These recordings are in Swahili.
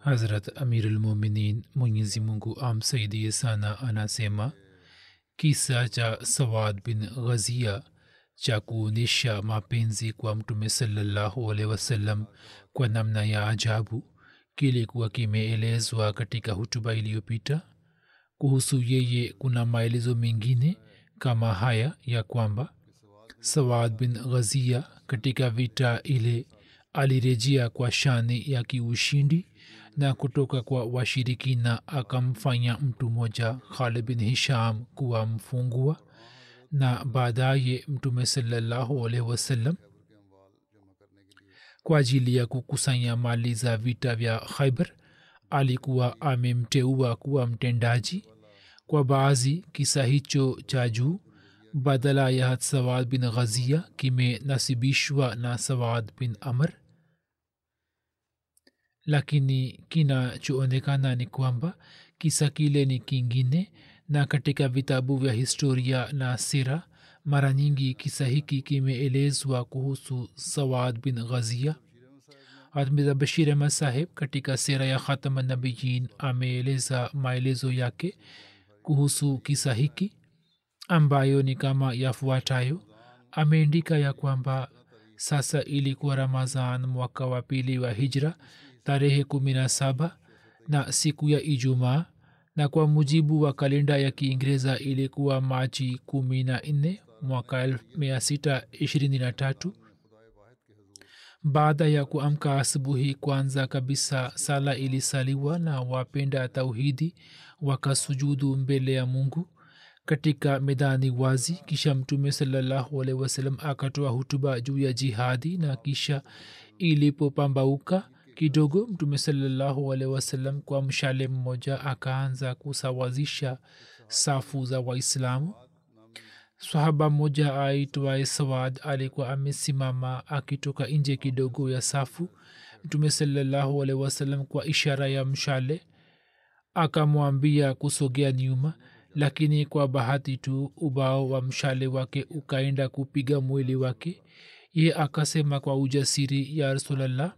Hazrat Amirulmuminin Mwenyezi Mungu amsaidie sana anasema kisa cha Sawad bin Ghazia cha kuonyesha mapenzi kwa Mtume sallallahu alaihi wasallam kwa namna ya ajabu kilikuwa kimeelezwa katika hutuba iliyopita. Kuhusu yeye kuna maelezo mengine kama haya ya kwamba Sawad bin Ghazia katika vita ile alirejea kwa shani ya kiushindi na kutoka kwa washirikina akamfanya mtu mmoja khalid bin hisham kuwa mfungwa. Na baadaye mtume salallahu alaihi wasallam kwa ajili ya kukusanya mali za vita vya khaibar alikuwa amemteua kuwa mtendaji kwa baadhi kisa hicho cha juu. Badala ya sawad bin ghazia kimenasibishwa na sawad bin amr lakini kinachoonekana ni kwamba kisa kile ni kingine na katika vitabu vya historia na sira mara nyingi kisa hiki kimeelezwa kuhusu sawad bin ghazia. Hatmiza bashir ahmad saheb katika sera ya khatama nabiyin ameeleza maelezo yake kuhusu kisa hiki ambayo ni kama yafuatayo. Ameandika ya kwamba sasa ilikuwa ramazan mwaka wa pili wa hijra tarehe kumi na na siku ya ijumaa na kwa mujibu wa kalenda ya kiingereza ilikuwa machi kumi na nne mwaka mia sita ishirini na tatu. Baada ya kuamka asubuhi kwanza kabisa sala ilisaliwa na wapenda tauhidi wakasujudu mbele ya mungu katika medani wazi. Kisha mtume salllahualhi wasalam akatoa hutuba juu ya jihadi na kisha ilipopambauka kidogo mtume salallahu alehi wasallam kwa mshale mmoja akaanza kusawazisha safu za waislamu. Sahaba mmoja aitwaye sawad alikuwa amesimama akitoka nje kidogo ya safu. Mtume salallahu alehi wasallam kwa ishara ya mshale akamwambia kusogea nyuma lakini kwa bahati tu ubao wa mshale wake ukaenda kupiga mwili wake. Ye akasema kwa ujasiri ya rasulllah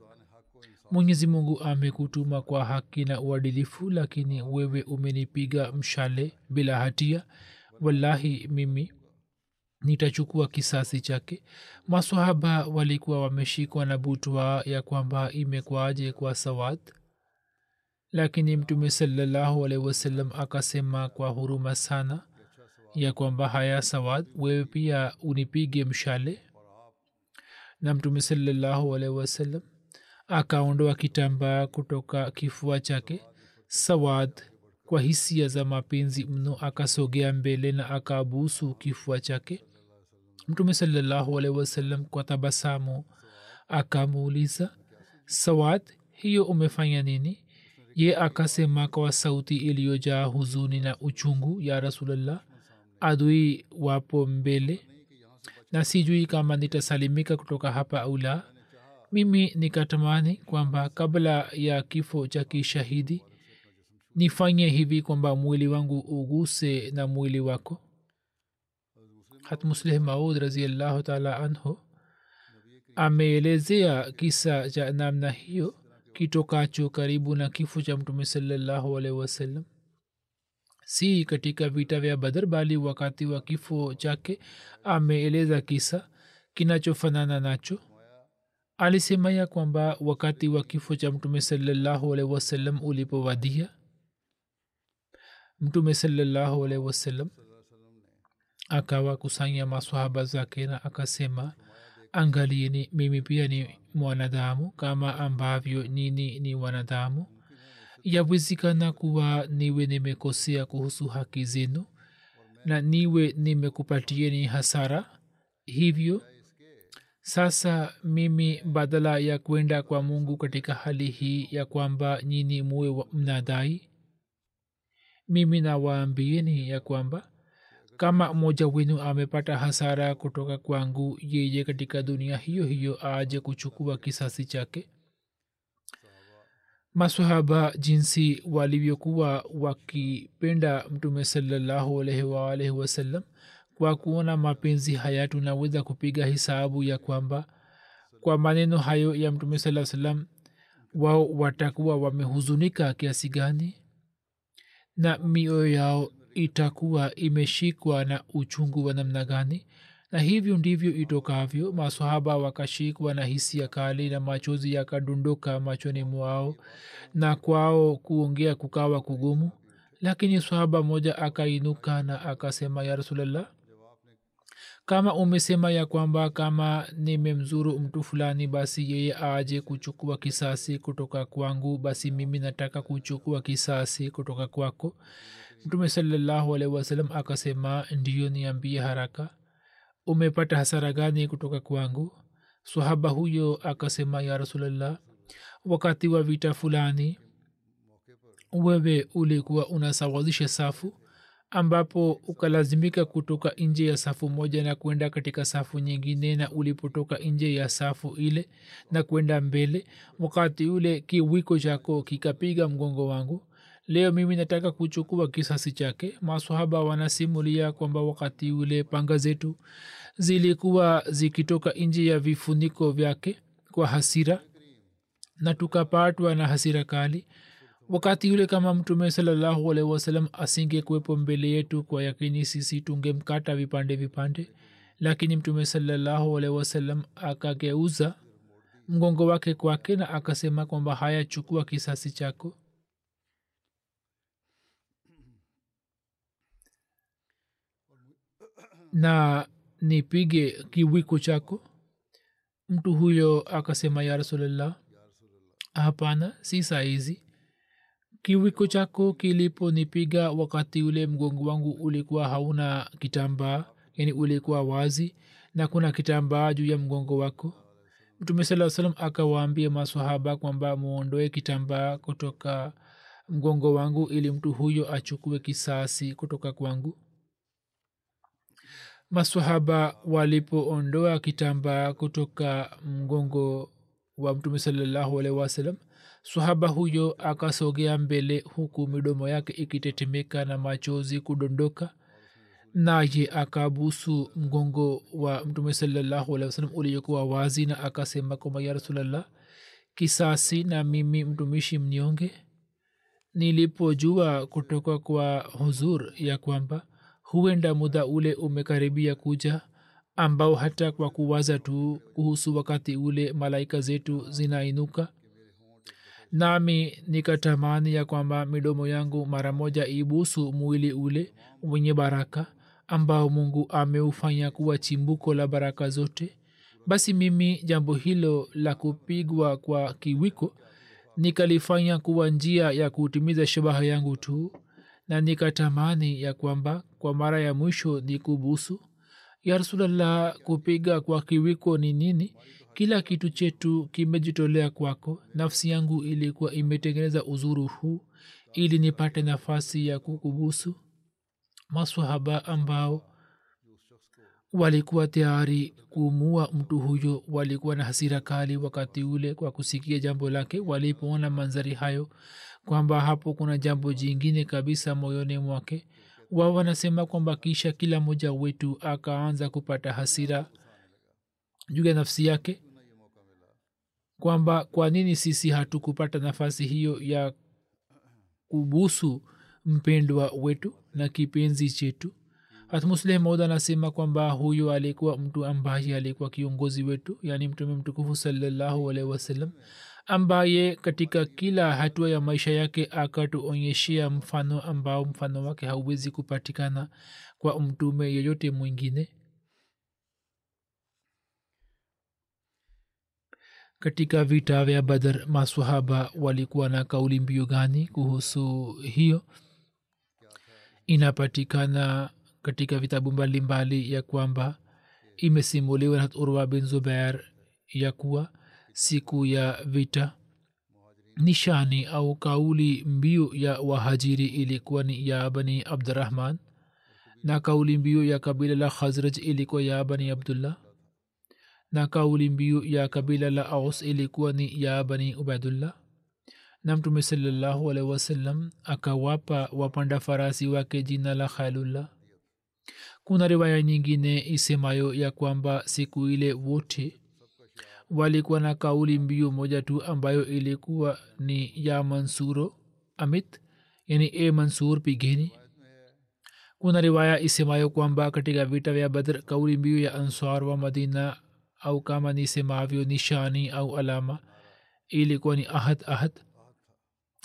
mwenyezi mungu amekutuma kwa haki na uadilifu lakini wewe umenipiga mshale bila hatia. Wallahi mimi nitachukua kisasi chake. Maswahaba walikuwa wameshikwa na butwa ya kwamba imekwaje kwa sawad. Lakini mtume salallahu alaihi wasallam akasema kwa huruma sana ya kwamba haya sawad wewe pia unipige mshale. Na mtume salallahu alaihi wasallam akaondoa kitambaa kutoka kifua chake sawad kwa hisia za mapenzi mno akasogea mbele na akabusu kifua chake. Mtume salallahu alaihi wasallam kwa tabasamu akamuuliza sawad hiyo umefanya nini? Ye akasema kwa sauti iliyojaa huzuni na uchungu ya rasulllah adui wapo mbele na sijui kama nitasalimika kutoka hapa au la mimi nikatamani kwamba kabla ya kifo cha kishahidi nifanye hivi kwamba mwili wangu uguse na mwili wako. Hatmusleh maud raziallahu taala anhu ameelezea kisa cha namna hiyo kitokacho karibu na kifo cha mtume salallahu alaihi wasallam si katika vita vya badar bali wakati wa kifo chake ameeleza kisa kinachofanana nacho alisema ya kwamba wakati wa kifo cha mtume salallahu alaihi wasallam ulipowadia mtume salallahu alaihi wasallam akawakusanya maswahaba zake na akasema angalieni mimi pia ni mwanadamu kama ambavyo nini ni wanadamu. Yawezekana kuwa niwe nimekosea kuhusu haki zenu na niwe nimekupatieni hasara hivyo sasa mimi badala ya kwenda kwa mungu katika hali hii ya kwamba nyini muwe mnadai mimi nawaambieni ya kwamba kama mmoja wenu amepata hasara kutoka kwangu yeye katika dunia hiyo hiyo aje kuchukua kisasi chake masahaba jinsi walivyokuwa wakipenda mtume salallahu alaihi waalaihi wasallam kwa kuona mapenzi haya tunaweza kupiga hisabu ya kwamba kwa maneno hayo ya mtume saa salam wao watakuwa wamehuzunika kiasi gani? Na mioyo yao itakuwa imeshikwa na uchungu wa namna gani? Na hivyo ndivyo itokavyo masahaba wakashikwa na hisia kali na machozi yakadondoka machoni mwao na kwao kuongea kukawa kugumu. Lakini sahaba moja akainuka na akasema ya rasulllah kama umesema ya kwamba kama nimemzuru mtu fulani basi yeye aje kuchukua kisasi kutoka kwangu basi mimi nataka kuchukua kisasi kutoka kwako. Mtume salallahu alaihi wasallam akasema ndiyo niambie haraka umepata hasara gani kutoka kwangu? Sahaba huyo akasema ya rasulllah wakati wa vita fulani wewe ulikuwa unasawazisha safu ambapo ukalazimika kutoka nje ya safu moja na kwenda katika safu nyingine na ulipotoka nje ya safu ile na kwenda mbele wakati ule kiwiko chako kikapiga mgongo wangu. Leo mimi nataka kuchukua kisasi chake. Masahaba wanasimulia kwamba wakati ule panga zetu zilikuwa zikitoka nje ya vifuniko vyake kwa hasira na tukapatwa na hasira kali wakati yule kama mtume salallahu alaihi wasallam asinge kuwepo mbele yetu kwa yakini sisi tungemkata vipande vipande lakini mtume salallahu alaihi wasallam akageuza mgongo wake kwake na akasema kwamba haya chukua kisasi chako. Na nipige kiwiko chako. Mtu huyo akasema ya rasulllah hapana si saizi kiwiko chako kiliponipiga wakati ule mgongo wangu ulikuwa hauna kitambaa yani ulikuwa wazi na kuna kitambaa juu ya mgongo wako. Mtume saa salam akawaambia masahaba kwamba muondoe kitambaa kutoka mgongo wangu ili mtu huyo achukue kisasi kutoka kwangu. Masahaba walipoondoa kitambaa kutoka mgongo wa mtume salallahu alaihi wasalam sahaba huyo akasogea mbele huku midomo yake ikitetemeka na machozi kudondoka naye akabusu mgongo wa mtume salallahu alaihi wasalam uliokuwa wazi na akasema kwamba ya rasulllah kisasi na mimi mtumishi mnyonge nilipojua kutoka kwa huzur ya kwamba huenda muda ule umekaribia kuja ambao hata kwa kuwaza tu kuhusu wakati ule malaika zetu zinainuka nami nikatamani ya kwamba midomo yangu mara moja ibusu mwili ule wenye baraka ambao mungu ameufanya kuwa chimbuko la baraka zote. Basi mimi jambo hilo la kupigwa kwa kiwiko nikalifanya kuwa njia ya kutimiza shabaha yangu tu na nikatamani ya kwamba kwa mara ya mwisho ni kubusu ya rasulllah kupiga kwa kiwiko ni nini kila kitu chetu kimejitolea kwako. Nafsi yangu ilikuwa imetengeneza uzuru huu ili nipate nafasi ya kukubusu. Maswahaba ambao walikuwa tayari kumua mtu huyo walikuwa na hasira kali wakati ule kwa kusikia jambo lake. Walipoona manzari hayo kwamba hapo kuna jambo jingine kabisa moyoni mwake wao wanasema kwamba kisha kila mmoja wetu akaanza kupata hasira juu ya nafsi yake kwamba kwa nini sisi hatukupata nafasi hiyo ya kubusu mpendwa wetu na kipenzi chetu? Hatmusleh maud anasema kwamba huyo alikuwa mtu ambaye alikuwa kiongozi wetu yaani mtume mtukufu salallahu alaihi wasallam ambaye katika kila hatua ya maisha yake akatuonyeshea mfano ambao mfano wake hauwezi kupatikana kwa mtume yeyote mwingine katika vita vya badar masahaba walikuwa na kauli mbiu gani kuhusu hiyo? Inapatikana katika vitabu mbalimbali ya kwamba imesimuliwa na urwa bin zubair ya kuwa siku ya vita nishani au kauli mbiu ya wahajiri ilikuwa ni ya bani abdurahman na kauli mbiu ya kabila la khazraj ilikuwa ya bani abdullah na kauli mbiu ya kabila la aus ilikuwa ni ya bani ubaidullah. Na mtume salallahu alaihi wasallam akawapa wapanda farasi wake jina la khalullah kuna riwaya nyingine isemayo ya kwamba siku ile wote walikuwa na kauli mbiu moja tu ambayo ilikuwa ni ya mansuro amit yani e mansur pigeni. Kuna riwaya isemayo kwamba katika vita vya badr kauli mbiu ya answar wa madina au kama nisemavyo nishani au alama. Ilikuwa ni ahad ahad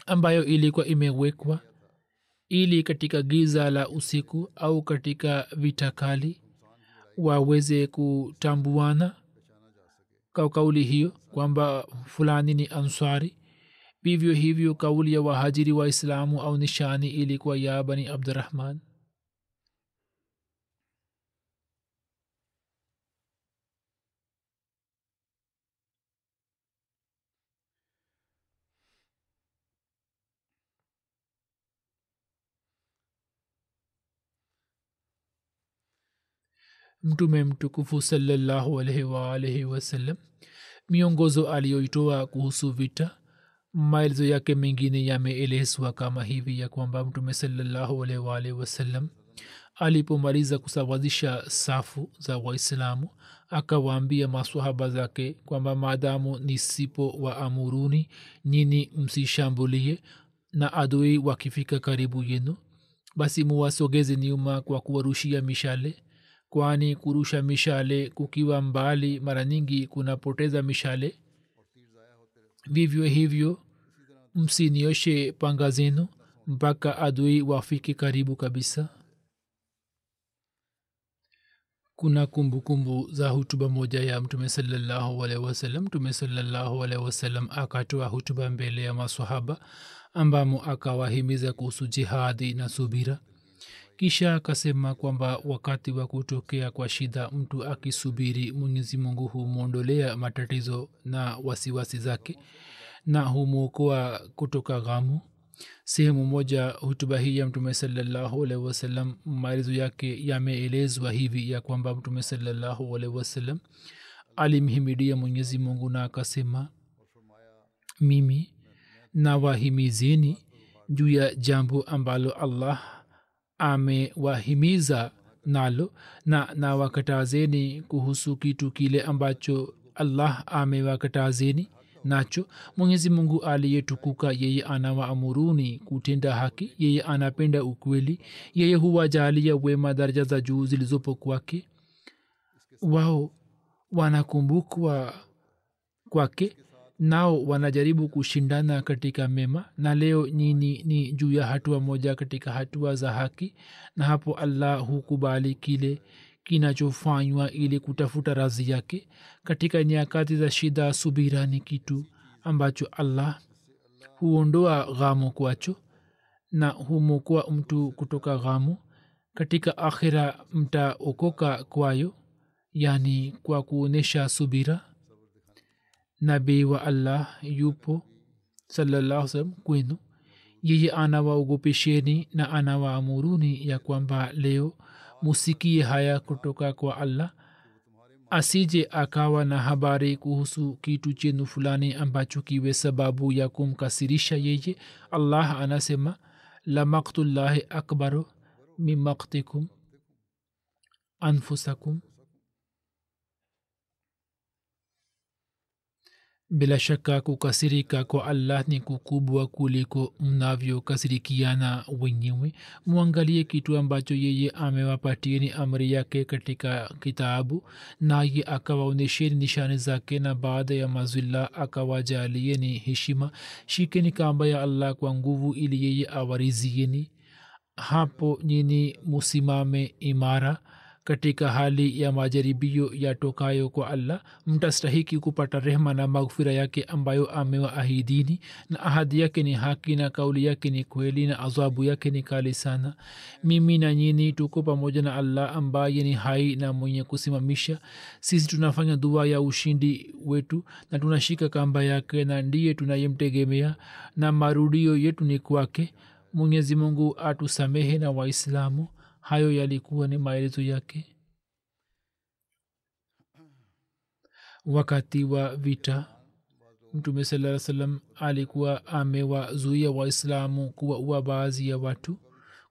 ambayo ilikuwa imewekwa ili katika giza la usiku au katika vita kali waweze kutambuana kwa kauli hiyo kwamba fulani ni ansari vivyo hivyo kauli ya wahajiri wa islamu au nishani ilikuwa ya bani abdurahman mtume mtukufu salallahu alaihi waalaihi miongozo aliyoitoa kuhusu vita maelezo yake mengine yameelezwa kama hivi ya kwamba mtume salallahu alaihi alipomaliza kusawazisha safu za waislamu akawaambia maswahaba zake kwamba maadamu nisipo wa amuruni nyini msishambulie na adui wakifika karibu yenu basi muwasogeze nyuma kwa kuwarushia mishale kwani kurusha mishale kukiwa mbali mara nyingi kunapoteza mishale? Vivyo hivyo msinioshe panga zenu mpaka adui wafike karibu kabisa. Kuna kumbukumbu kumbu za hutuba moja ya mtume salllahualhi wasalam mtume salllahualhi wasalam akatoa hutuba mbele ya masahaba ambamo akawahimiza kuhusu jihadi na subira kisha akasema kwamba wakati wa kutokea kwa shida mtu akisubiri mwenyezi mungu humwondolea matatizo na wasiwasi zake na humwokoa kutoka ghamu. Sehemu moja hutuba hii ya mtume salllahualhi wasalam maelezo yake yameelezwa hivi ya kwamba mtume salllahualhi wasalam alimhimidia mwenyezi mungu na akasema mimi nawahimizeni juu ya jambo ambalo allah amewahimiza nalo na nawakatazeni kuhusu kitu kile ambacho allah amewakatazeni nacho. Mwenyezi mungu aliyetukuka yeye anawaamuruni kutenda haki yeye anapenda ukweli yeye huwajalia wema daraja za juu zilizopo kwake. Wao wanakumbukwa kwake nao wanajaribu kushindana katika mema. Na leo nyini ni juu ya hatua moja katika hatua za haki. Na hapo allah hukubali kile kinachofanywa ili kutafuta razi yake. Katika nyakati za shida subira ni kitu ambacho allah huondoa ghamu kwacho. Na humwokoa mtu kutoka ghamu. Katika akhira mtaokoka kwayo. Yani kwa kuonyesha subira nabii wa allah yupo salallahu salam kwenu. Yeye anawaogopesheni na anawaamuruni ya kwamba leo musikie haya kutoka kwa allah. Asije akawa na habari kuhusu kitu chenu fulani ambacho kiwe sababu ya kumkasirisha yeye. Allah anasema la maktullahi akbaru min anfusakum bila shaka kukasirika kwa allah ni kukubwa kuliko mnavyokasirikiana wenyewe. Mwangalie kitu ambacho yeye amewapatieni amri yake katika kitabu naye akawaonyesheni nishani zake na baada ya mazwila akawajalieni heshima. Shikeni kamba ya allah kwa nguvu ili yeye awarizieni. Hapo nyini musimame imara katika hali ya majaribio yatokayo kwa allah mtastahiki kupata rehma na maghfira yake ambayo amewaahidini na ahadi yake ni haki na kauli yake ni kweli na adhabu yake ni kali sana. Mimi na nyini tuko pamoja na allah ambaye ni hai na mwenye kusimamisha. Sisi tunafanya dua ya ushindi wetu na tunashika kamba yake na ndiye tunayemtegemea na marudio yetu ni kwake. Mwenyezi mungu atusamehe na waislamu hayo yalikuwa ni maelezo yake. Wakati wa vita mtume salaa salam alikuwa amewazuia waislamu kuwaua baadhi ya watu.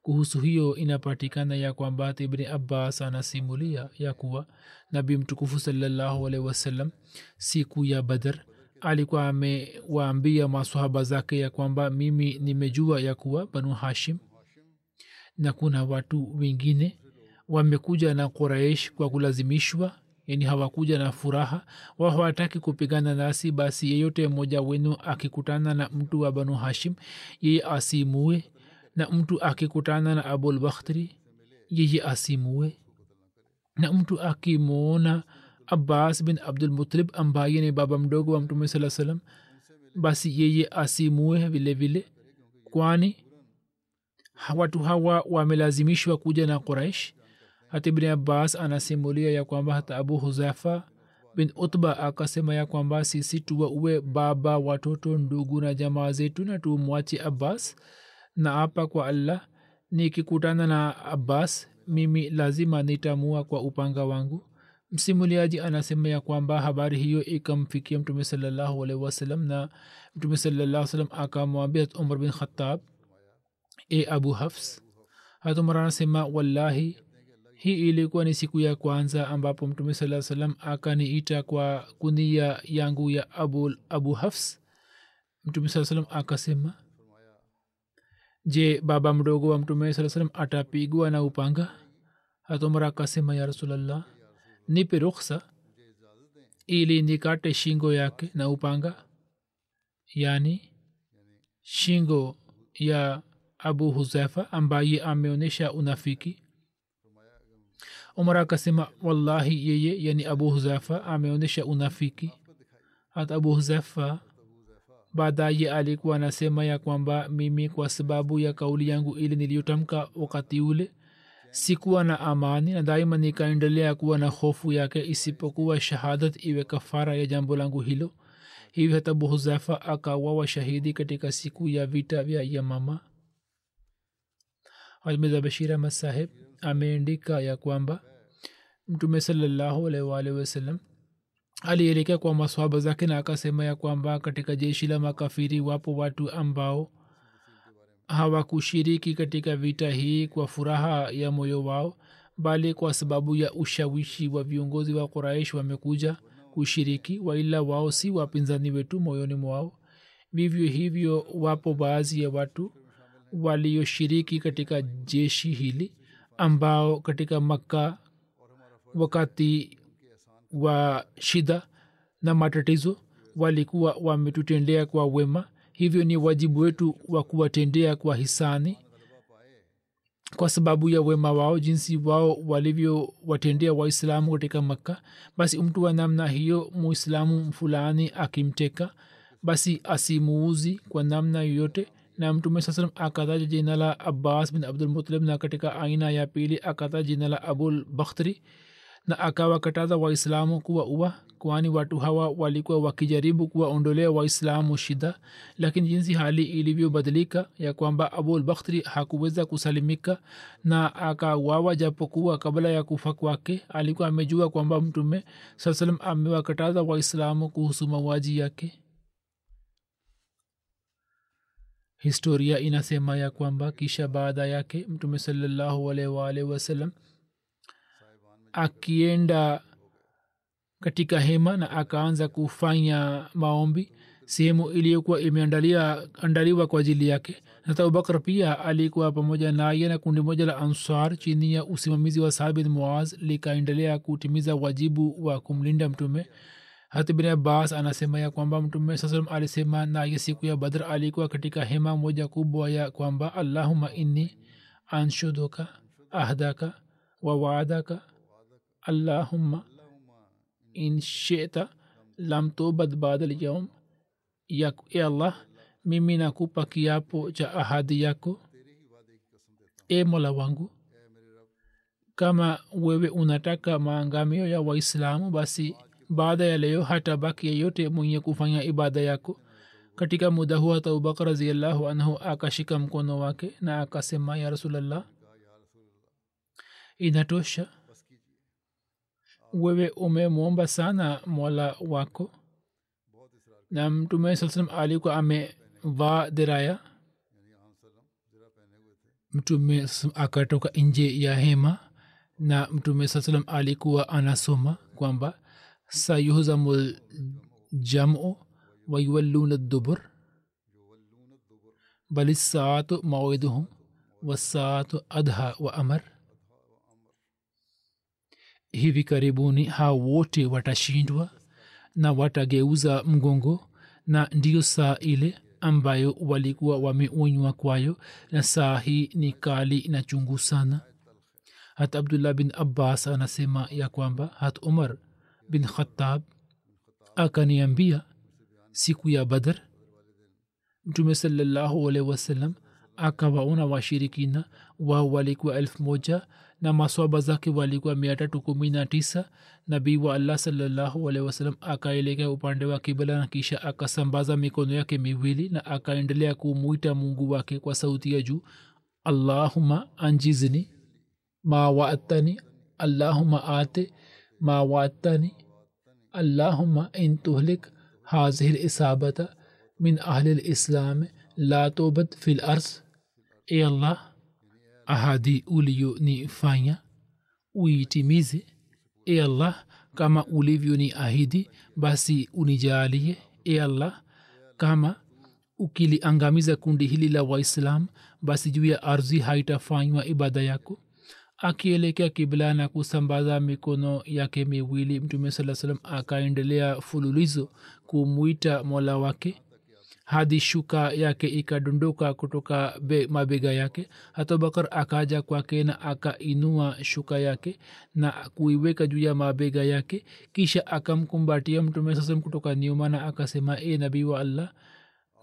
Kuhusu hiyo inapatikana ya kwamba ibni abbas anasimulia ya kuwa nabi mtukufu salallahu alaihi wasallam siku ya badar alikuwa amewaambia masahaba zake ya kwamba mimi nimejua ya kuwa banu hashim na kuna watu wengine wamekuja na quraish kwa kulazimishwa yani hawakuja na furaha wa hawataki kupigana nasi basi yeyote mmoja wenu akikutana na mtu wa banu hashim yeye asimue na mtu akikutana na abulbakhtri yeye asimue na mtu akimwona abbas bin abdulmutalib ambaye ni baba mdogo wa mtume saa salam basi yeye asimue vilevile vile kwani watu hawa wamelazimishwa kuja na quraish. Hata ibni abbas anasimulia ya kwamba hata abu huzafa bin utba akasema ya kwamba sisi tuwa uwe baba watoto ndugu na jamaa zetu na tumwache abbas. Na apa kwa allah nikikutana na abbas mimi lazima nitamua kwa upanga wangu. Msimuliaji anasema ya kwamba habari hiyo ikamfikia mtume salallahu alaihi wasalam na mtume salallahu salam akamwambia umar bin khatab e abu hafs. Hatumar anasema wallahi hii ilikuwa ni siku ya kwanza ambapo mtume saa salam akaniita kwa kunia yangu ya abu, abu hafs. Mtume saa salam akasema je baba mdogo wa mtume saa salam atapigwa na upanga? Hatumara akasema ya rasulllah nipe ruksa ili nikate shingo yake na upanga yani shingo ya abu huzaifa ambaye ameonyesha unafiki. Umar akasema wallahi yeye yani abu huzaifa ameonyesha unafiki. Hata abu huzaifa baadaye alikuwa anasema ya kwamba mimi kwa sababu ya kauli yangu ili niliyotamka wakati ule sikuwa na amani na daima nikaendelea kuwa na hofu yake isipokuwa shahadat iwe kafara ya jambo langu hilo. Hivi hata buhuzafa akawawa shahidi katika siku ya vita vya yamama hajmeza bashir ahmad saheb ameandika ya kwamba mtume salallahu alaihi wasallam alielekea kwa maswaba zake na akasema ya kwamba katika jeshi la makafiri wapo watu ambao hawakushiriki katika vita hii kwa furaha ya moyo wao bali kwa sababu ya ushawishi wa viongozi wa quraish wamekuja kushiriki waila wao si wapinzani wetu moyoni mwao. Vivyo hivyo wapo baadhi ya watu walioshiriki katika jeshi hili ambao katika makka wakati wa shida na matatizo walikuwa wametutendea kwa wema. Hivyo ni wajibu wetu wa kuwatendea kwa hisani kwa sababu ya wema wao jinsi wao walivyowatendea waislamu katika makka. Basi mtu wa namna hiyo muislamu fulani akimteka basi asimuuzi kwa namna yoyote na mtume saa salam akataja jina la abbas bin abdulmutalib na katika aina ya pili akataja jina la abul bakhtri na akawakataza waislamu kuwa uwa kwani watu hawa walikuwa wakijaribu kuwaondolea waislamu shida. Lakini jinsi hali ilivyobadilika ya kwamba abul bakhtri hakuweza kusalimika na akawawa japokuwa kabla ya kufa kwake alikuwa amejua kwamba mtume saa salam amewakataza waislamu kuhusu mauaji yake historia inasema ya kwamba kisha baada yake mtume waalihi wasallam akienda katika hema na akaanza kufanya maombi sehemu iliyokuwa imeandaliwa kwa ajili yake. Hata abubakar pia alikuwa pamoja naye na kundi moja la ansar chini ya usimamizi wa saabin moaz likaendelea kutimiza wajibu wa kumlinda mtume hata bin abbas anasema ya kwamba mtume saa salam alisema naye siku ya badr alikuwa katika hema moja kubwa ya kwamba allahuma inni anshuduka ahdaka wa waadaka. Allahumma in shita lam tubad bada lyaum ya e allah mimi nakupa kiapo cha ahadi yako e mola wangu. Kama wewe unataka maangamio ya waislamu basi baada ya leo hata baki yeyote mwenye kufanya ibada yako. Katika muda huu hata abubakar raziallahu anhu akashika mkono wake na akasema ya rasulllah inatosha. Wewe umemwomba sana mola wako. Na mtume saa salam alikuwa amevaa diraya mtume akatoka nje ya hema na mtume saa salam alikuwa anasoma kwamba sayuhzamu الجمع ويولون الدبر بل saatu موعدهم والساعة adha wa amar hivi karibuni hao wote watashindwa na watageuza mgongo na ndiyo saa ile ambayo walikuwa wameonywa kwayo na saa hii ni kali na chungu sana hata abdullah bin abbas anasema ya kwamba hat umar bin khatab akaniambia siku ya badr? Mtume salallahu alaihi wasallam akawaona washirikina wao walikuwa elfu moja na maswaba zake walikuwa mia tatu kumi na tisa. Nabii wa allah salallahu alaihi wasallam akaelekea upande wa kibla na kisha akasambaza mikono yake miwili na akaendelea kumwita mungu wake kwa sauti ya juu allahuma anjizni ma waatani allahuma ate ma وعدتني اللهم in تهلك هذه lisabata min ahli lislami la توبت fi lars e allah ahadi uliyonifanya uitimize e allah kama ulivyoni ahidi basi unijalie e allah kama ukiliangamiza kundi hili la waislam basi juu ya ardhi haitafanywa ibada yako akielekea kibla na kusambaza mikono yake miwili mtume saa salam akaendelea fululizo kumwita mola wake. Hadi shuka yake ikadondoka kutoka be, mabega yake. Hata bakar akaja kwake na akainua shuka yake na kuiweka juu ya mabega yake. Kisha akamkumbatia mtume sasam kutoka nyuma na akasema e nabii wa allah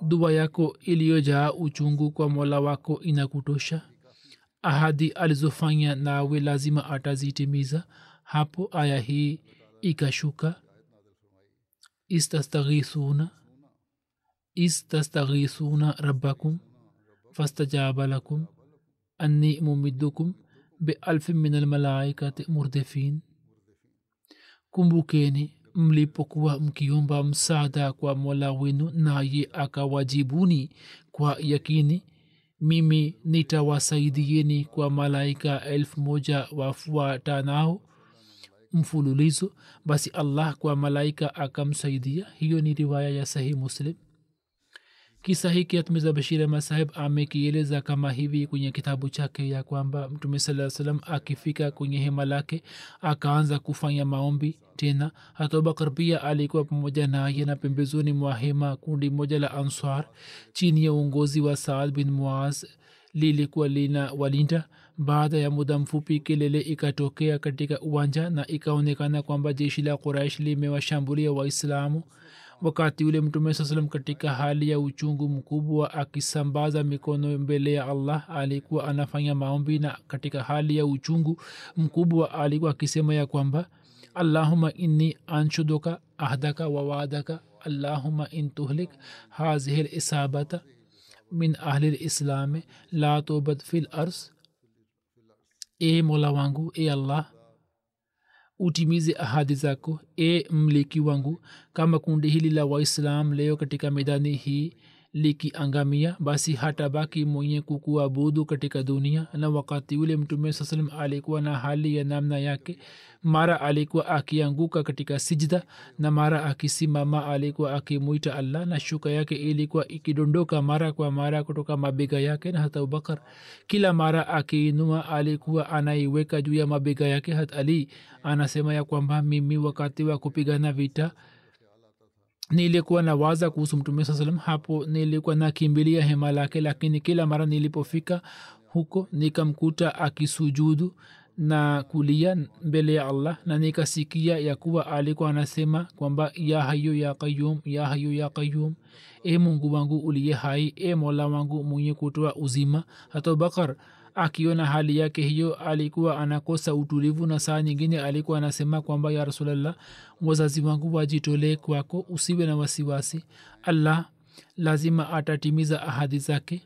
dua yako iliyojaa uchungu kwa mola wako inakutosha ahadi alizofanya nawe lazima atazitimiza. Hapo aya hii ikashuka. Istastaghisuna istastaghisuna rabbakum. Fastajaba lakum. Anni mumidukum bialfin min almalaikati murdifin. Kumbukeni mlipokuwa mkiomba msaada kwa mola wenu naye akawajibuni kwa yakini mimi nitawasaidieni kwa malaika elfu moja wafuatanao mfululizo. Basi allah kwa malaika akamsaidia. Hiyo ni riwaya ya sahih muslim kisa hiki atmiza bashir masahib amekieleza kama hivi kwenye kitabu chake ya kwamba mtume saa salam akifika kwenye hema lake akaanza kufanya maombi. Tena hata abubakar pia alikuwa pamoja naye na pembezoni mwa hema kundi moja la answar chini ya uongozi wa saad bin muaz. Lilikuwa lina walinda. Baada ya muda mfupi kelele ikatokea katika uwanja na ikaonekana kwamba jeshi la quraish limewashambulia waislamu wakati ule mtume saa salam katika hali ya uchungu mkubwa akisambaza mikono mbele ya allah alikuwa anafanya maombi na katika hali ya uchungu mkubwa alikuwa akisema ya kwamba allahuma inni anshuduka ahdaka wa waadaka allahuma in tuhlik hazihi lisabata min ahli lislami la tobat fi lars e mola wangu e allah utimize ahadi zako e mliki wangu. Kama kundi hili la waislam leo katika medani hii likiangamia basi hatabaki mwenye kukuabudu katika dunia. Na wakati ule mtume saa salam alikuwa na hali ya namna yake mara alikuwa akianguka katika sijda na mara akisimama alikuwa akimwita allah na shuka yake ilikuwa ikidondoka mara kwa mara kutoka mabega yake na hata abubakar kila mara akiinua alikuwa anaiweka juu ya mabega yake. Hat ali anasema ya kwamba mimi wakati wa kupigana vita nilikuwa na waza kuhusu mtume saa salam hapo nilikuwa nakimbilia hema lake lakini kila mara nilipofika huko nikamkuta akisujudu na kulia mbele ya allah na nikasikia ya kuwa alikuwa anasema kwamba ya hayu ya qayum ya hayu ya qayum e mungu wangu uliye hai e mola wangu mwenye kutoa uzima. Hata bakar akiona hali yake hiyo alikuwa anakosa utulivu na saa nyingine alikuwa anasema kwamba ya rasulllah wazazi wangu wajitolee kwako usiwe na wasiwasi. Allah lazima atatimiza ahadi zake.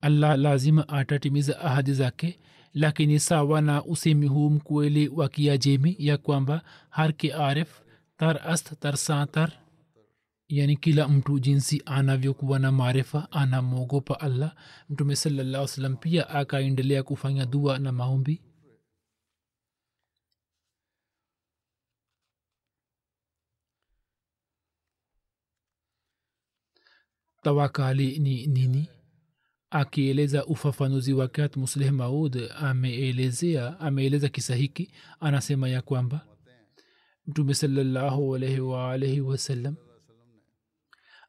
Allah lazima atatimiza ahadi zake lakini sawa na usemi huu mkweli wa kiajemi ya kwamba harke arif tar ast tar satar yani kila mtu jinsi anavyokuwa na maarifa anamwogopa allah. Mtume salallah salam pia akaendelea kufanya dua na maombi. Tawakali ni nini akieleza ufafanuzi wake musleh maud ameelezea ameeleza kisa hiki anasema ya kwamba mtume waalaihi wasallam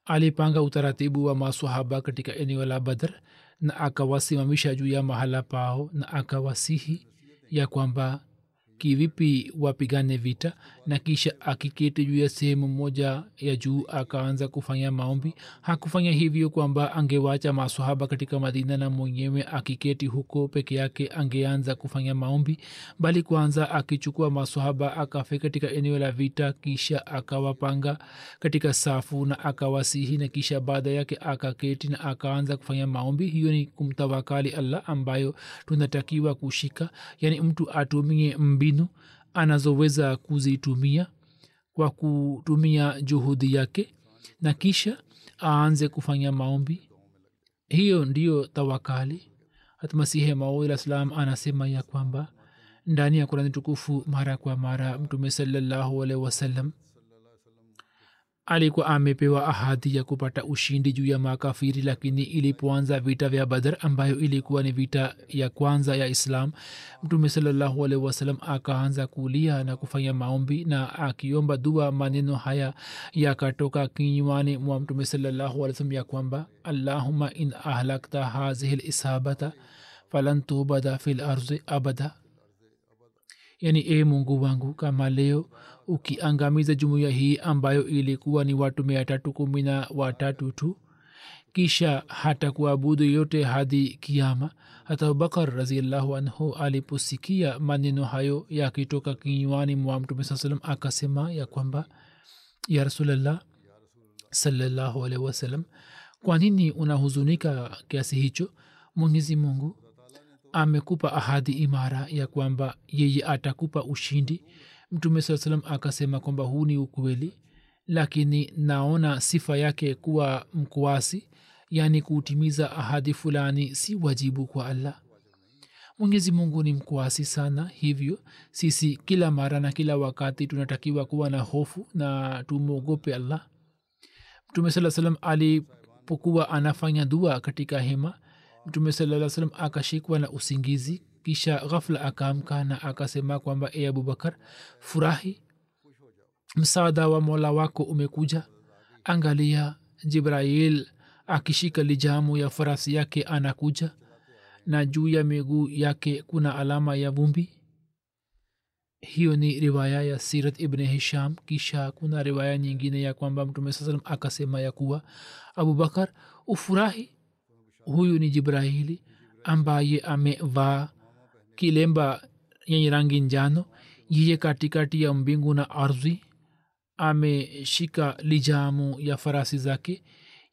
alipanga utaratibu wa masahaba katika eneo la badr na akawasimamisha juu ya mahala pao na akawasihi ya kwamba kivipi wapigane vita? Na kisha akiketi juu ya sehemu moja ya juu akaanza kufanya maombi. Hakufanya hivyo kwamba angewacha masahaba katika madina na mwenyewe akiketi huko peke yake angeanza kufanya maombi bali kwanza akichukua masahaba akafe katika eneo la vita kisha akawapanga katika safu na akawasihi na kisha baada yake akaketi na akaanza kufanya maombi. Hiyo ni kumtawakali allah ambayo tunatakiwa kushika. Yani mtu atumie mbinu anazoweza kuzitumia kwa kutumia juhudi yake na kisha aanze kufanya maombi. Hiyo ndiyo tawakali. Hatmasihe maula salam anasema ya kwamba ndani ya kurani tukufu mara kwa mara mtume salallahu alaihi wasallam alikuwa amepewa ahadi ya kupata ushindi juu ya makafiri lakini ilipoanza vita vya badar ambayo ilikuwa ni vita ya kwanza ya islam mtume salallahu alaihi wasallam akaanza kulia na kufanya maombi na akiomba dua maneno haya yakatoka kinywani mwa mtume salallahu alih wasalam ya kwamba allahuma in ahlakta hazihi lisabata falan tubada fi lardi abada yani e mungu wangu kama leo ukiangamiza jumuiya hii ambayo ilikuwa ni watu mia tatu kumi na watatu tu kisha hata kuabudu yote hadi kiama hata abubakar raziallahu anhu aliposikia maneno hayo yakitoka kinywani mwa mtume saa salam akasema ya kwamba ya rasulllah salallahu alaihi wasalam kwa nini unahuzunika kiasi hicho? Mwenyezi mungu amekupa ahadi imara ya kwamba yeye atakupa ushindi. Mtume saa salam akasema kwamba huu ni ukweli lakini naona sifa yake kuwa mkwasi yaani kutimiza ahadi fulani si wajibu kwa allah. Mwenyezi mungu ni mkwasi sana hivyo sisi kila mara na kila wakati tunatakiwa kuwa na hofu na tumwogope allah. Mtume saa salam alipokuwa anafanya dua katika hema mtume salaa salam akashikwa na usingizi kisha ghafla akaamka na akasema kwamba e abubakar furahi. Msaada wa mola wako umekuja. Angalia jibrail akishika lijamu ya farasi yake anakuja na juu ya miguu yake kuna alama ya vumbi. Hiyo ni riwaya ya sirat ibn hisham. Kisha kuna riwaya nyingine ya kwamba mtume saa salam akasema ya kuwa abubakar ufurahi huyu ni jibrahili ambaye amevaa kilemba yenye rangi njano. Yeye katikati ya mbingu na ardhi ameshika lijamu ya farasi zake.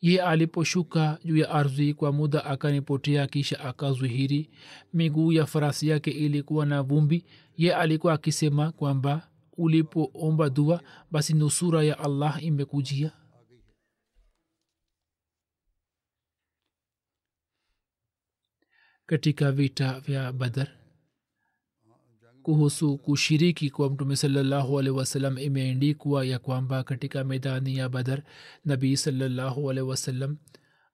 Ye aliposhuka juu ya ardhi kwa muda akanipotea kisha akazwihiri miguu ya farasi yake ilikuwa na vumbi. Ye alikuwa akisema kwamba ulipoomba dua basi nusura ya allah imekujia katika vita vya badar kuhusu kushiriki kwa mtume salallahu alehi wasallam imeandikwa ya kwamba katika medani ya badar nabii salallahu alehi wasallam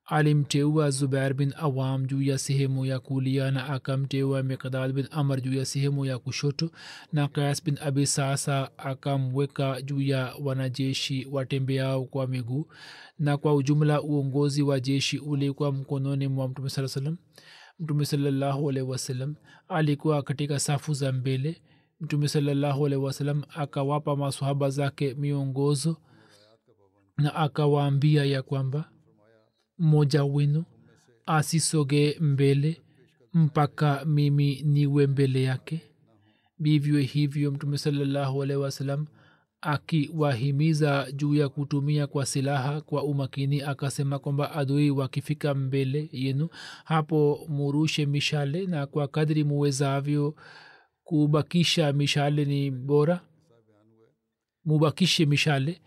alimteua zubair bin awam juu ya sehemu ya kulia na akamteua miqdad bin amr juu ya sehemu ya kushoto na kayas bin abi sasa akamweka juu ya wanajeshi watembeao kwa miguu. Na kwa ujumla uongozi wa jeshi ulikuwa mkononi mwa mtume saa salam mtume salallahu alaihi wasalam alikuwa katika safu za mbele. Mtume salallahu alehi wasalam akawapa masahaba zake miongozo na akawaambia ya kwamba mmoja wenu asisogee mbele mpaka mimi niwe mbele yake. Vivyo hivyo mtume salallahu alaihi wasallam akiwahimiza juu ya kutumia kwa silaha kwa umakini akasema kwamba adui wakifika mbele yenu hapo murushe mishale na kwa kadri muwezavyo kubakisha mishale ni bora. Mubakishe mishale.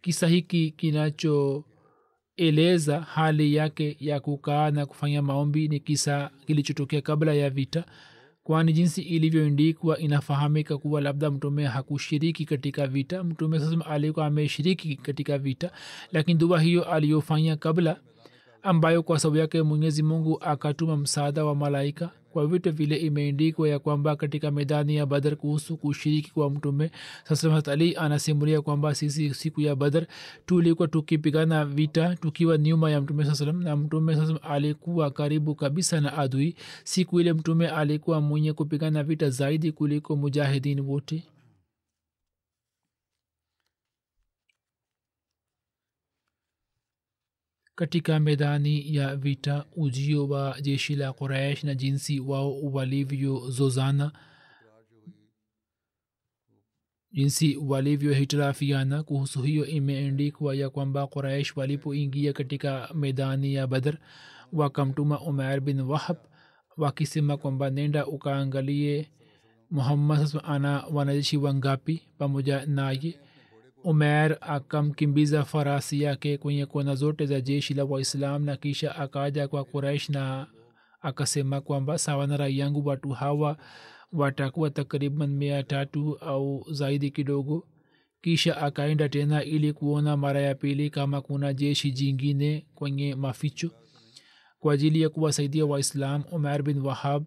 Kisa hiki kinachoeleza hali yake ya kukaa na kufanya maombi ni kisa kilichotokea kabla ya vita kwani jinsi ilivyoindikwa inafahamika kuwa labda mtume hakushiriki katika vita. Mtume sasa alikuwa ameshiriki katika vita lakini dua hiyo aliyofanya kabla ambayo kwa sababu yake mwenyezi mungu akatuma msaada wa malaika. Kwa vyote vile imeendikwa ya kwamba katika medani ya badar kuhusu kushiriki kwa mtume sasa ali anasimulia kwamba sisi siku ya badar tulikuwa tukipigana vita tukiwa nyuma ya mtume saa salam na mtume saa alikuwa karibu kabisa na adui. Siku ile mtume alikuwa mwenye kupigana vita zaidi kuliko mujahidin wote katika medani ya vita ujio wa jeshi la quraish na jinsi wao walivyozozana jinsi walivyohitirafiana. Kuhusu hiyo imeendikwa ya kwamba quraish walipoingia katika medani ya badr wakamtuma umar bin wahab wakisema kwamba nenda ukaangalie muhammad ana wanajeshi wangapi pamoja naye umer akamkimbiza farasi yake kwenye kona zote za jeshi la waislam na kisha akaja kwa kuraish na akasema kwamba sawa na rai yangu watu hawa watakuwa takriban mia tatu au zaidi kidogo. Kisha akaenda tena ili kuona mara ya pili kama kuna jeshi jingine kwenye maficho. Kwa ajili ya kuwasaidia waislam umar bin wahab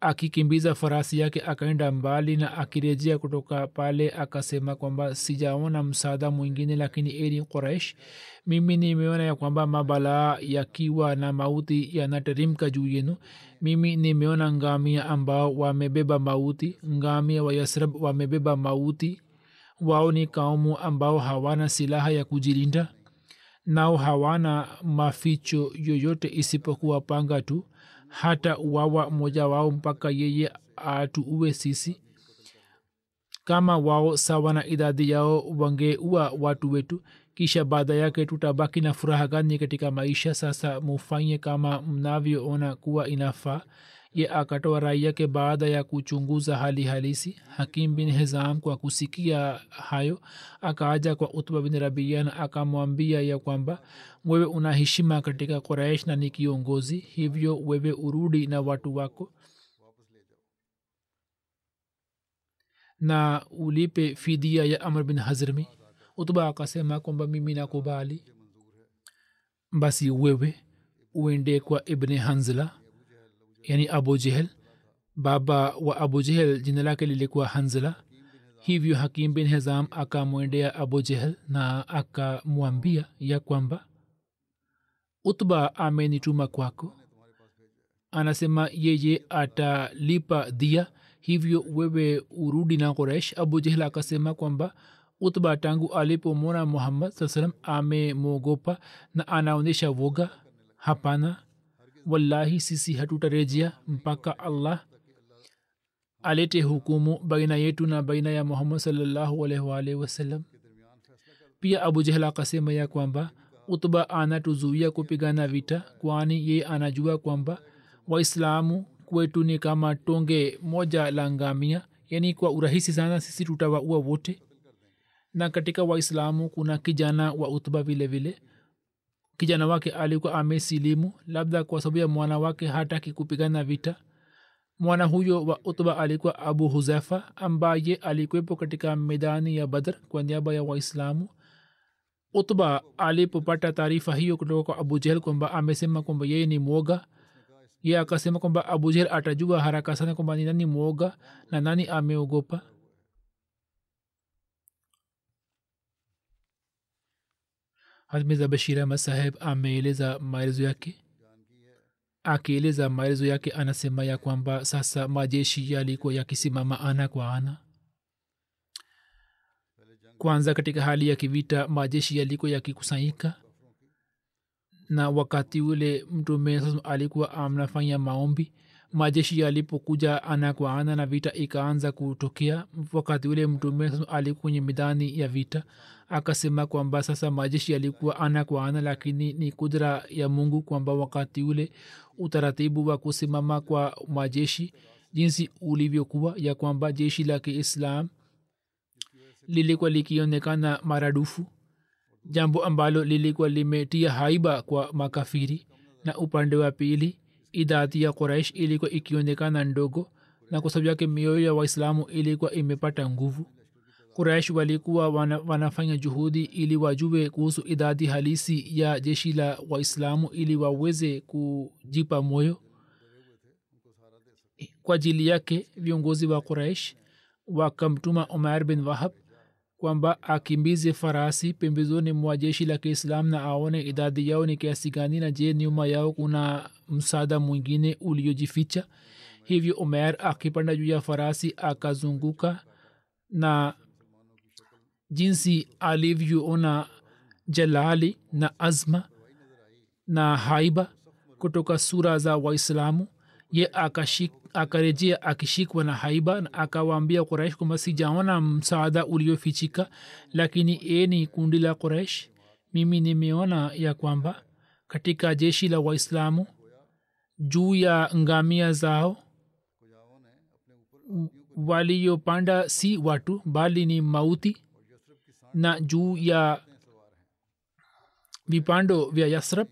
akikimbiza farasi yake akaenda mbali na akirejea kutoka pale akasema kwamba sijaona msaada mwingine lakini eni quraish. Mimi nimeona ya kwamba mabalaa yakiwa na mauti yanaterimka juu yenu. Mimi nimeona ngamia ambao wamebeba mauti. Ngamia wa yasrab wamebeba mauti. Wao ni kaumu ambao hawana silaha ya kujilinda nao hawana maficho yoyote isipokuwa panga tu hata wawa mmoja wao mpaka yeye atuue sisi. Kama wao sawa na idadi yao wangeua watu wetu kisha baada yake tutabaki na furaha gani katika maisha? Sasa mufanye kama mnavyoona kuwa inafaa ye akatoa rai yake baada ya kuchunguza hali halisi. Hakim bin hizam kwa kusikia hayo akaaja kwa utba bin rabia na akamwambia ya kwamba wewe una heshima katika quraish na ni kiongozi hivyo wewe urudi na watu wako na ulipe fidia ya amr bin hazrmi utba akasema kwamba mimi nakubali. Basi wewe uende kwa ibni hanzla yani abu jehel baba wa abu jehel jina lake lilikuwa hanzla hivyo hakim bin hezam akamwendea abu jehel na akamwambia ya kwamba utba amenituma kwako. Anasema yeye atalipa dia hivyo wewe urudi na koresh abu jehel akasema kwamba utba tangu alipomwona muhammad saa salam amemwogopa na anaonyesha woga. Hapana wallahi sisi hatutarejea mpaka allah alete hukumu baina yetu na baina ya muhammad salllahualwalh wasalam pia abu jehel akasema ya kwamba utba anatuzuia kupigana vita kwani ye anajua kwamba waislamu kwetu ni kama tonge moja la ngamia yani kwa urahisi sana sisi tutawaua wote. Na katika waislamu kuna kijana wa utba vile vile kijana wake alikuwa amesilimu labda kwa sababu ya mwana wake hataki kupigana vita. Mwana huyo wa utba alikuwa abu huzefa ambaye alikuwepo katika medani ya badr kwa niaba ya waislamu. Utba alipopata taarifa hiyo kutoka kwa abu jehel kwamba amesema kwamba yeye ni mwoga ye akasema kwamba abu jehel atajua haraka sana kwamba ni nani mwoga na nani ameogopa hazmiza bashir ahmad saheb ameeleza maelezo yake? Akieleza maelezo yake anasema ya kwamba sasa majeshi yalikuwa yakisimama ana kwa ana. Kwanza katika hali ya kivita majeshi yalikuwa yakikusanyika. Na wakati ule mtume alikuwa anafanya maombi. Majeshi yalipokuja ana kwa ana na vita ikaanza kutokea wakati ule mtume alikuwa kwenye midani ya vita akasema kwamba sasa majeshi yalikuwa ana kwa ana lakini ni kudra ya mungu kwamba wakati ule utaratibu wa kusimama kwa majeshi jinsi ulivyokuwa ya kwamba jeshi la kiislam lilikuwa likionekana maradufu jambo ambalo lilikuwa limetia haiba kwa makafiri. Na upande wa pili idadi ya quraish ilikuwa ikionekana ndogo na kwa sababu yake mioyo ya waislamu ilikuwa imepata nguvu quraish walikuwa wana, wanafanya juhudi ili wajue kuhusu idadi halisi ya jeshi la waislamu ili waweze kujipa moyo. Kwa ajili yake viongozi wa quraish wakamtuma umar bin wahab kwamba akimbize farasi pembezoni mwa jeshi la kiislam na aone idadi yao ni kiasi gani na je nyuma yao kuna msaada mwingine uliojificha. Hivyo umer akipanda juu ya farasi akazunguka na jinsi alivyoona jalali na azma na haiba kutoka sura za waislamu ye akarejea akishikwa na haiba na akawaambia quraish kwamba sijaona msaada uliofichika lakini eni ni kundi la quraish mimi nimeona ya kwamba katika jeshi la waislamu juu ya ngamia zao waliopanda si watu bali ni mauti na juu ya vipando vya yasrab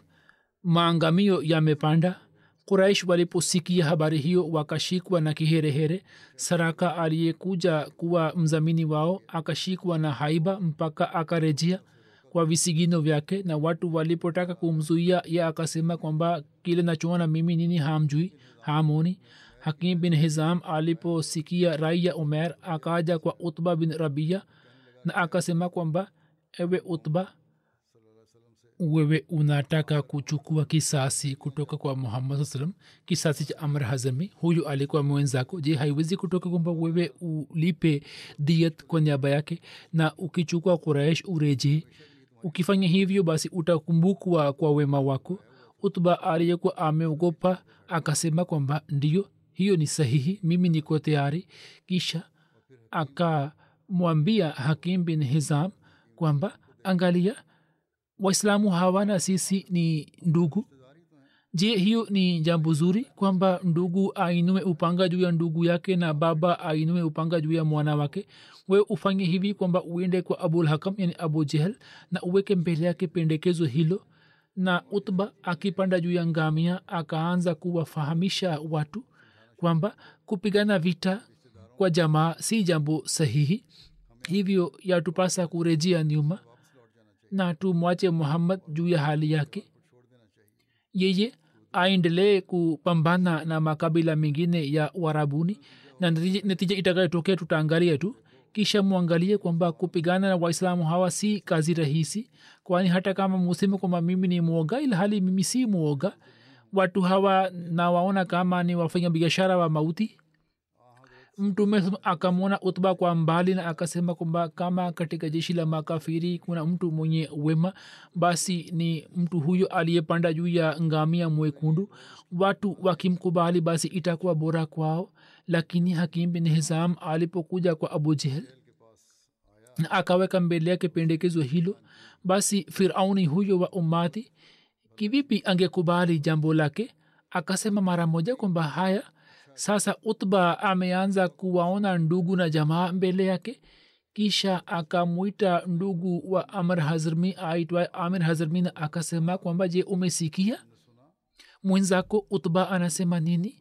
maangamio yamepanda. Quraish waliposikia habari hiyo wakashikwa na kiherehere. Saraka aliyekuja kuwa mzamini wao akashikwa na haiba mpaka akarejea kwa visigino vyake na watu walipotaka kumzuia ye akasema kwamba kile nachoona mimi nini hamjui hamoni. Hakim bin hizam aliposikia rai ya umer akaja kwa utba bin rabia na akasema kwamba ewe utba wewe unataka kuchukua kisasi kutoka kwa muhammad salam kisasi cha amr hazami. Huyu alikuwa mwenzako. Je haiwezi kutoka kwamba wewe ulipe diet kwa niaba yake? Na ukichukua kuraish urejee ukifanya hivyo basi utakumbukwa kwa wema wako. Utba aliyekuwa ameogopa akasema kwamba ndiyo hiyo ni sahihi. Mimi niko tayari. Kisha akamwambia hakim bin hizam kwamba angalia waislamu hawana sisi ni ndugu. Je hiyo ni jambo zuri kwamba ndugu ainue upanga juu ya ndugu yake na baba ainue upanga juu ya mwana wake? We ufanye hivi kwamba uende kwa abul hakam yani abu jehel na uweke mbele yake pendekezo hilo. Na utba akipanda juu ya ngamia akaanza kuwafahamisha watu kwamba kupigana vita kwa jamaa si jambo sahihi. Hivyo yatupasa kurejea nyuma na tumwache muhammad juu ya hali yake. Yeye aendelee kupambana na makabila mengine ya warabuni na natija itakayotokea tutaangalia tu. Kisha mwangalie kwamba kupigana na waislamu hawa si kazi rahisi kwani hata kama museme kwamba mimi ni mwoga ilhali mimi si mwoga watu hawa nawaona kama ni wafanya biashara wa mauti mtume akamwona utba kwa mbali na akasema kwamba kama katika jeshi la makafiri kuna mtu mwenye wema basi ni mtu huyo aliyepanda juu ya ngamia mwekundu. Watu wakimkubali basi itakuwa bora kwao. Lakini hakim bin hizam alipokuja kwa abu jehel na akaweka mbele yake pendekezo hilo basi firauni huyo wa umati kivipi angekubali jambo lake? Akasema mara moja kwamba haya sasa utba ameanza kuwaona ndugu na jamaa mbele yake kisha akamwita ndugu wa amr hazrmi aitwa amir hazrmi akasema kwamba je umesikia? Mwenzako utba anasema nini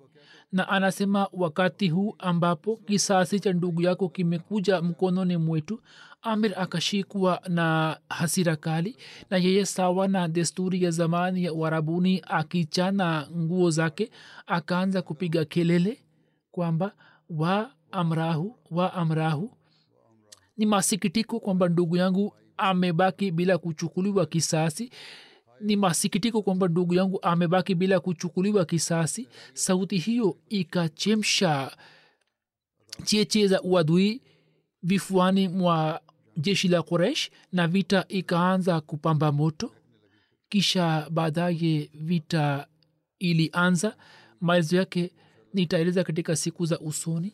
na anasema wakati huu ambapo kisasi cha ndugu yako kimekuja mkononi mwetu amir akashikwa na hasira kali na yeye sawa na desturi ya zamani ya uarabuni akichana nguo zake akaanza kupiga kelele kwamba wa amrahu wa amrahu. Ni masikitiko kwamba ndugu yangu amebaki bila kuchukuliwa kisasi ni masikitiko kwamba ndugu yangu amebaki bila kuchukuliwa kisasi. Sauti hiyo ikachemsha cheche za uadui vifuani mwa jeshi la koresh na vita ikaanza kupamba moto. Kisha baadaye vita ilianza. Maelezo yake nitaeleza katika siku za usoni